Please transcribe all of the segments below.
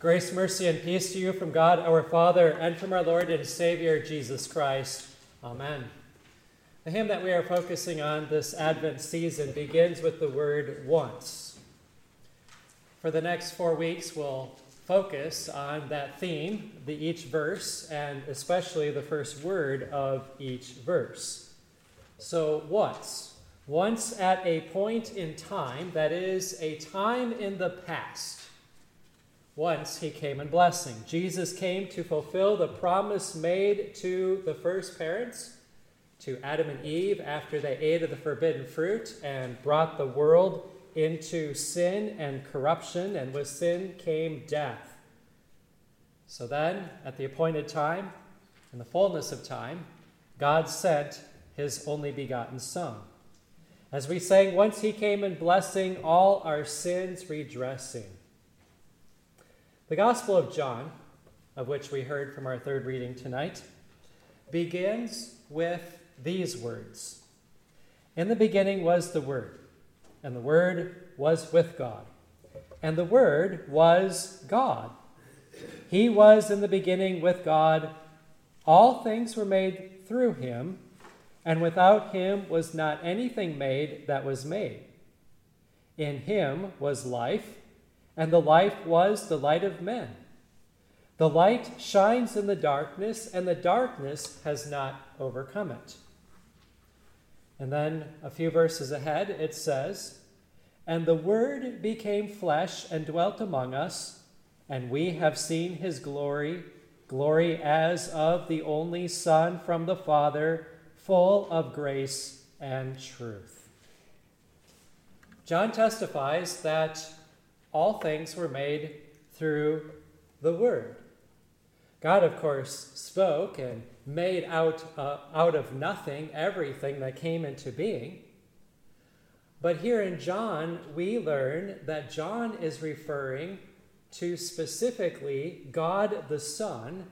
Grace, mercy, and peace to you from God our Father and from our Lord and Savior Jesus Christ. Amen. The hymn that we are focusing on this Advent season begins with the word once. For the next four weeks, we'll focus on that theme, the each verse, and especially the first word of each verse. So, once. Once at a point in time, that is, a time in the past once he came in blessing. Jesus came to fulfill the promise made to the first parents, to Adam and Eve, after they ate of the forbidden fruit and brought the world into sin and corruption, and with sin came death. So then, at the appointed time, in the fullness of time, God sent his only begotten Son. As we sang, once he came in blessing, all our sins redressing. The Gospel of John, of which we heard from our third reading tonight, begins with these words In the beginning was the Word, and the Word was with God, and the Word was God. He was in the beginning with God. All things were made through him, and without him was not anything made that was made. In him was life and the life was the light of men. The light shines in the darkness, and the darkness has not overcome it. And then a few verses ahead, it says, And the Word became flesh and dwelt among us, and we have seen his glory, glory as of the only Son from the Father, full of grace and truth. John testifies that all things were made through the Word. God, of course, spoke and made out, uh, out of nothing everything that came into being. But here in John, we learn that John is referring to specifically God the Son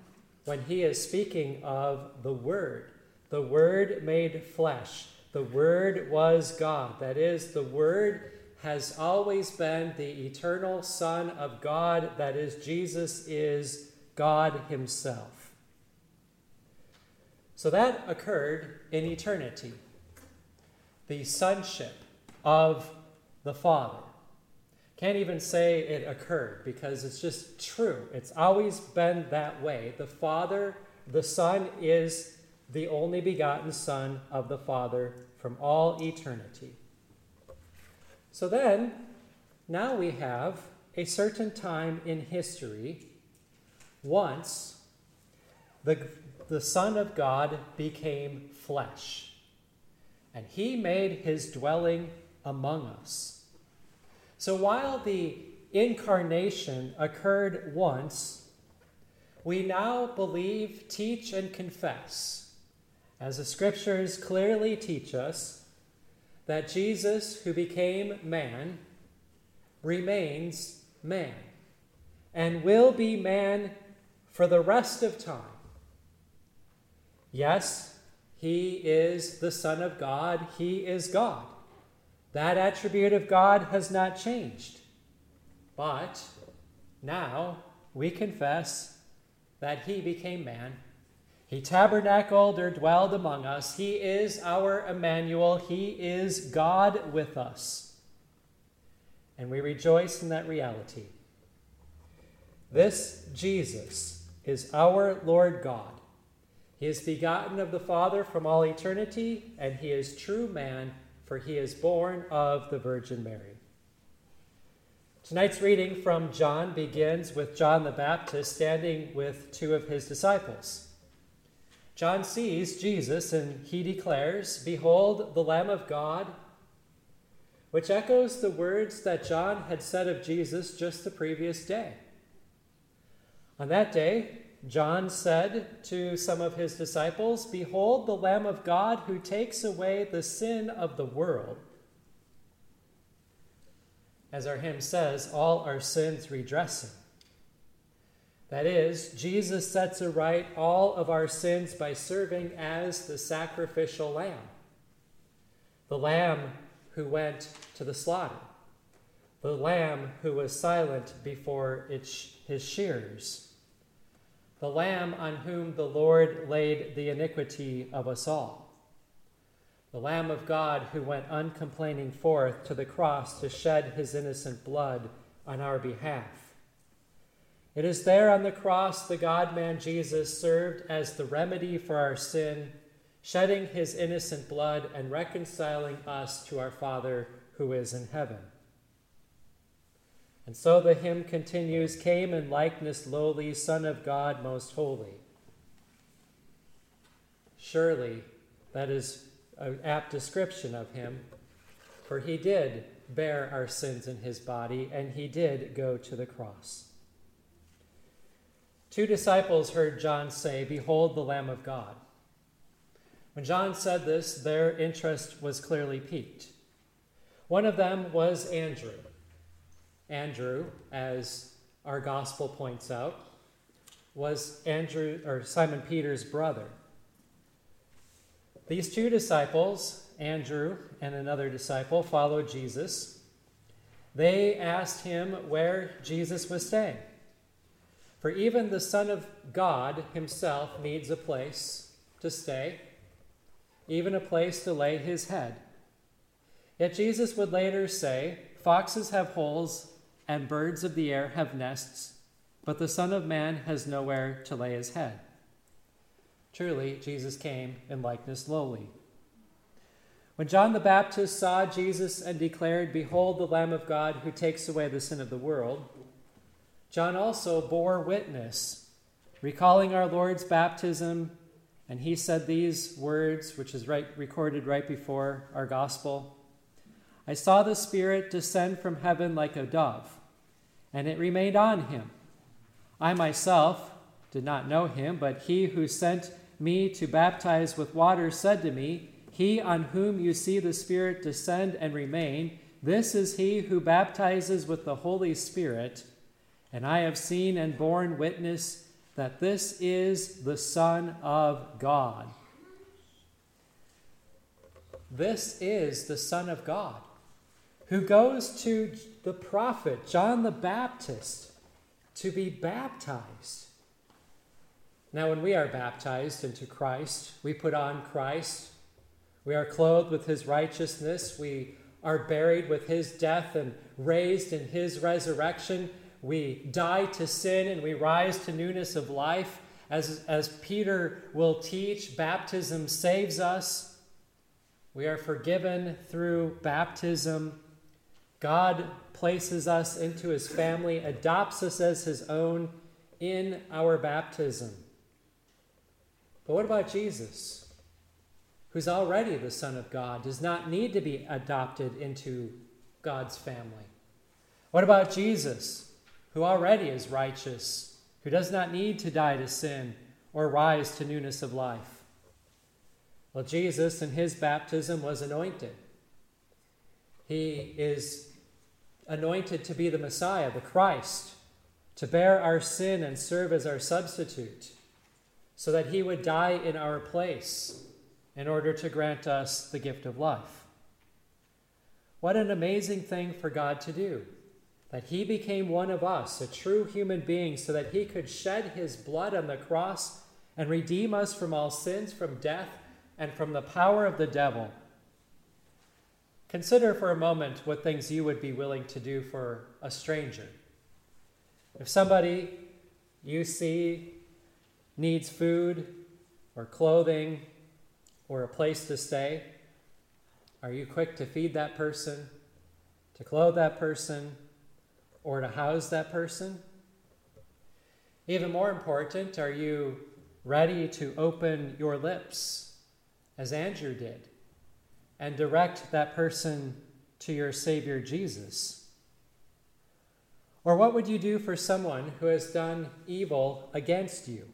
when he is speaking of the Word. The Word made flesh. The Word was God. That is, the Word has always been the eternal Son of God, that is, Jesus is God Himself. So that occurred in eternity. The sonship of the Father. Can't even say it occurred because it's just true. It's always been that way. The Father, the Son, is the only begotten Son of the Father from all eternity. So then, now we have a certain time in history once the, the Son of God became flesh, and he made his dwelling among us. So while the incarnation occurred once, we now believe, teach, and confess, as the scriptures clearly teach us, that Jesus, who became man, remains man and will be man for the rest of time. Yes, he is the Son of God, he is God. That attribute of God has not changed. But now we confess that he became man he tabernacled or dwelled among us. He is our Emmanuel. He is God with us. And we rejoice in that reality. This Jesus is our Lord God. He is begotten of the Father from all eternity, and he is true man, for he is born of the Virgin Mary. Tonight's reading from John begins with John the Baptist standing with two of his disciples. John sees Jesus and he declares, Behold, the Lamb of God, which echoes the words that John had said of Jesus just the previous day. On that day, John said to some of his disciples, Behold, the Lamb of God who takes away the sin of the world. As our hymn says, all our sins redressing. That is, Jesus sets aright all of our sins by serving as the sacrificial lamb, the lamb who went to the slaughter, the lamb who was silent before its, his shears, the lamb on whom the Lord laid the iniquity of us all, the lamb of God who went uncomplaining forth to the cross to shed his innocent blood on our behalf. It is there on the cross the God man Jesus served as the remedy for our sin, shedding his innocent blood and reconciling us to our Father who is in heaven. And so the hymn continues Came in likeness lowly, Son of God most holy. Surely that is an apt description of him, for he did bear our sins in his body, and he did go to the cross. Two disciples heard John say, Behold the Lamb of God. When John said this, their interest was clearly piqued. One of them was Andrew. Andrew, as our gospel points out, was Andrew or Simon Peter's brother. These two disciples, Andrew and another disciple, followed Jesus. They asked him where Jesus was staying. For even the Son of God himself needs a place to stay, even a place to lay his head. Yet Jesus would later say, Foxes have holes and birds of the air have nests, but the Son of Man has nowhere to lay his head. Truly, Jesus came in likeness lowly. When John the Baptist saw Jesus and declared, Behold the Lamb of God who takes away the sin of the world, John also bore witness, recalling our Lord's baptism, and he said these words, which is right, recorded right before our gospel I saw the Spirit descend from heaven like a dove and it remained on him. I myself did not know him, but he who sent me to baptize with water said to me, He on whom you see the Spirit descend and remain, this is he who baptizes with the Holy Spirit. And I have seen and borne witness that this is the Son of God. This is the Son of God who goes to the prophet John the Baptist to be baptized. Now, when we are baptized into Christ, we put on Christ. We are clothed with his righteousness. We are buried with his death and raised in his resurrection. We die to sin and we rise to newness of life. As, as Peter will teach, baptism saves us. We are forgiven through baptism. God places us into his family, adopts us as his own in our baptism. But what about Jesus, who's already the Son of God, does not need to be adopted into God's family? What about Jesus, who already is righteous, who does not need to die to sin or rise to newness of life? Well, Jesus in his baptism was anointed. He is anointed to be the Messiah, the Christ, to bear our sin and serve as our substitute, so that he would die in our place in order to grant us the gift of life. What an amazing thing for God to do! That he became one of us, a true human being, so that he could shed his blood on the cross and redeem us from all sins, from death, and from the power of the devil Consider for a moment what things you would be willing to do for a stranger. If somebody you see needs food or clothing or a place to stay, are you quick to feed that person, to clothe that person, or to house that person? Even more important, are you ready to open your lips as Andrew did? and direct that person to your Savior Jesus? Or what would you do for someone who has done evil against you?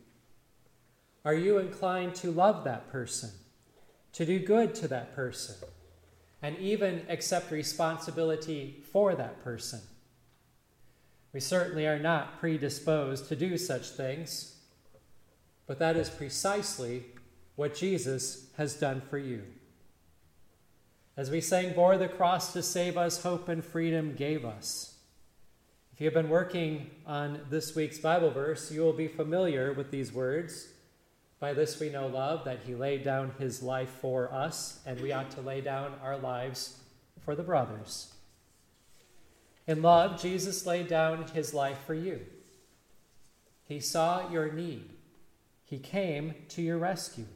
Are you inclined to love that person, to do good to that person, and even accept responsibility for that person? We certainly are not predisposed to do such things, but that is precisely what Jesus has done for you. As we sang, Bore the cross to save us, hope and freedom gave us. If you have been working on this week's Bible verse, you will be familiar with these words. By this we know love, that he laid down his life for us, and we ought to lay down our lives for the brothers. In love, Jesus laid down his life for you. He saw your need, he came to your rescue.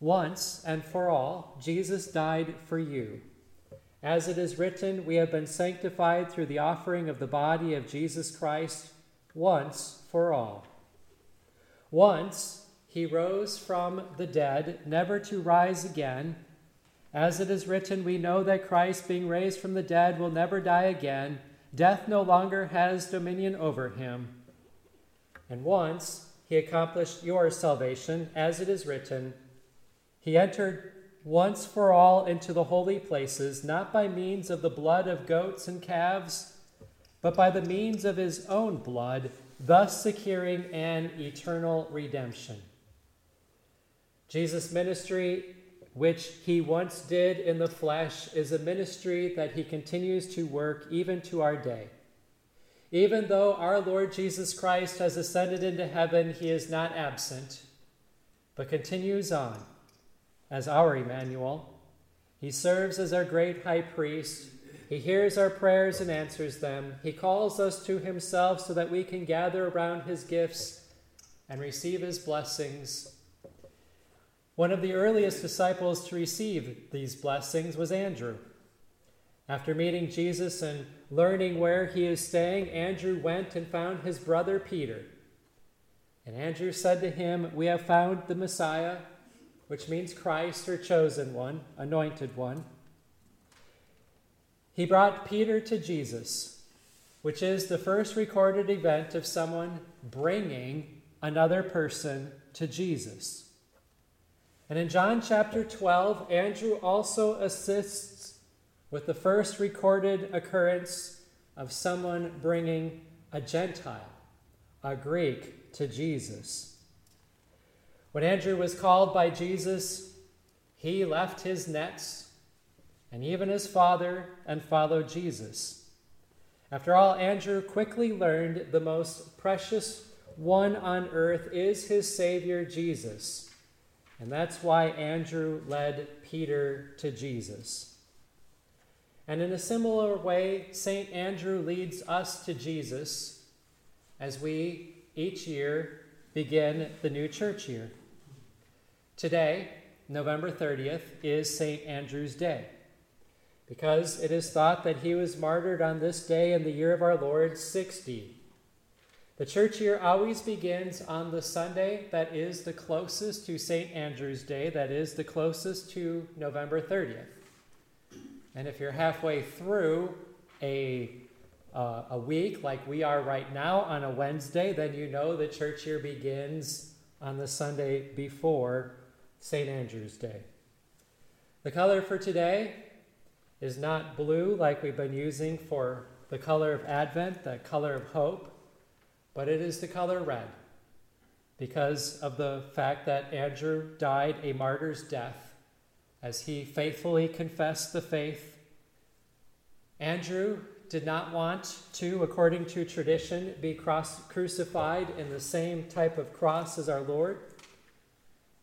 Once and for all, Jesus died for you. As it is written, we have been sanctified through the offering of the body of Jesus Christ once for all. Once he rose from the dead, never to rise again. As it is written, we know that Christ, being raised from the dead, will never die again. Death no longer has dominion over him. And once he accomplished your salvation, as it is written, he entered once for all into the holy places, not by means of the blood of goats and calves, but by the means of his own blood, thus securing an eternal redemption. Jesus' ministry, which he once did in the flesh, is a ministry that he continues to work even to our day. Even though our Lord Jesus Christ has ascended into heaven, he is not absent, but continues on as our Emmanuel. He serves as our great high priest. He hears our prayers and answers them. He calls us to himself so that we can gather around his gifts and receive his blessings. One of the earliest disciples to receive these blessings was Andrew. After meeting Jesus and learning where he is staying, Andrew went and found his brother Peter. And Andrew said to him, We have found the Messiah which means Christ or chosen one, anointed one. He brought Peter to Jesus, which is the first recorded event of someone bringing another person to Jesus. And in John chapter 12, Andrew also assists with the first recorded occurrence of someone bringing a Gentile, a Greek, to Jesus. When Andrew was called by Jesus, he left his nets and even his father and followed Jesus. After all, Andrew quickly learned the most precious one on earth is his Savior Jesus. And that's why Andrew led Peter to Jesus. And in a similar way, St. Andrew leads us to Jesus as we each year begin the new church year. Today, November 30th, is St. Andrew's Day because it is thought that he was martyred on this day in the year of our Lord 60. The church year always begins on the Sunday that is the closest to St. Andrew's Day, that is the closest to November 30th. And if you're halfway through a, uh, a week like we are right now on a Wednesday, then you know the church year begins on the Sunday before St. Andrew's Day. The color for today is not blue like we've been using for the color of Advent, the color of hope, but it is the color red because of the fact that Andrew died a martyr's death as he faithfully confessed the faith. Andrew did not want to, according to tradition, be cross- crucified in the same type of cross as our Lord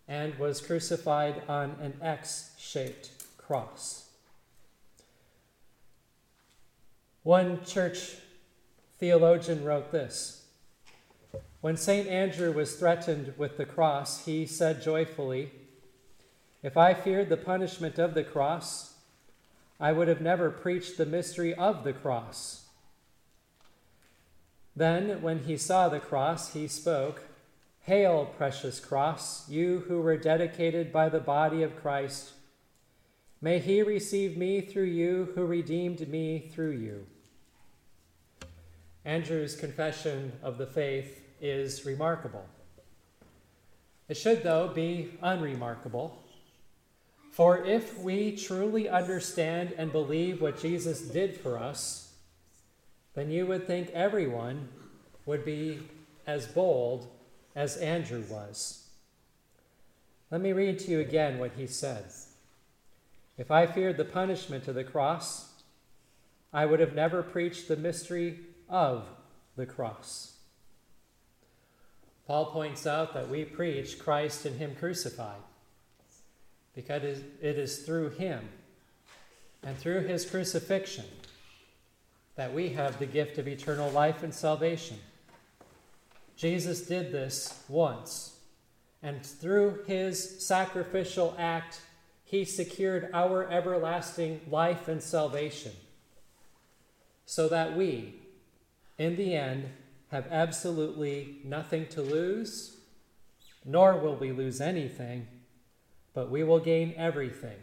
and was crucified on an X shaped cross. One church theologian wrote this When St. Andrew was threatened with the cross, he said joyfully, If I feared the punishment of the cross, I would have never preached the mystery of the cross. Then, when he saw the cross, he spoke, Hail, precious cross, you who were dedicated by the body of Christ. May he receive me through you who redeemed me through you. Andrew's confession of the faith is remarkable. It should, though, be unremarkable. For if we truly understand and believe what Jesus did for us, then you would think everyone would be as bold as Andrew was. Let me read to you again what he says. If I feared the punishment of the cross, I would have never preached the mystery of the cross. Paul points out that we preach Christ and Him crucified because it is through Him and through His crucifixion that we have the gift of eternal life and salvation. Jesus did this once, and through His sacrificial act, He secured our everlasting life and salvation so that we, in the end, have absolutely nothing to lose, nor will we lose anything, but we will gain everything.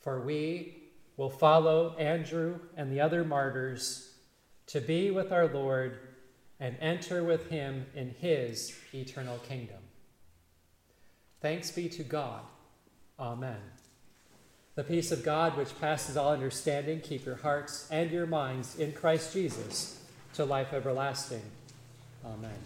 For we will follow Andrew and the other martyrs to be with our Lord and enter with him in his eternal kingdom. Thanks be to God. Amen. The peace of God, which passes all understanding, keep your hearts and your minds in Christ Jesus to life everlasting. Amen.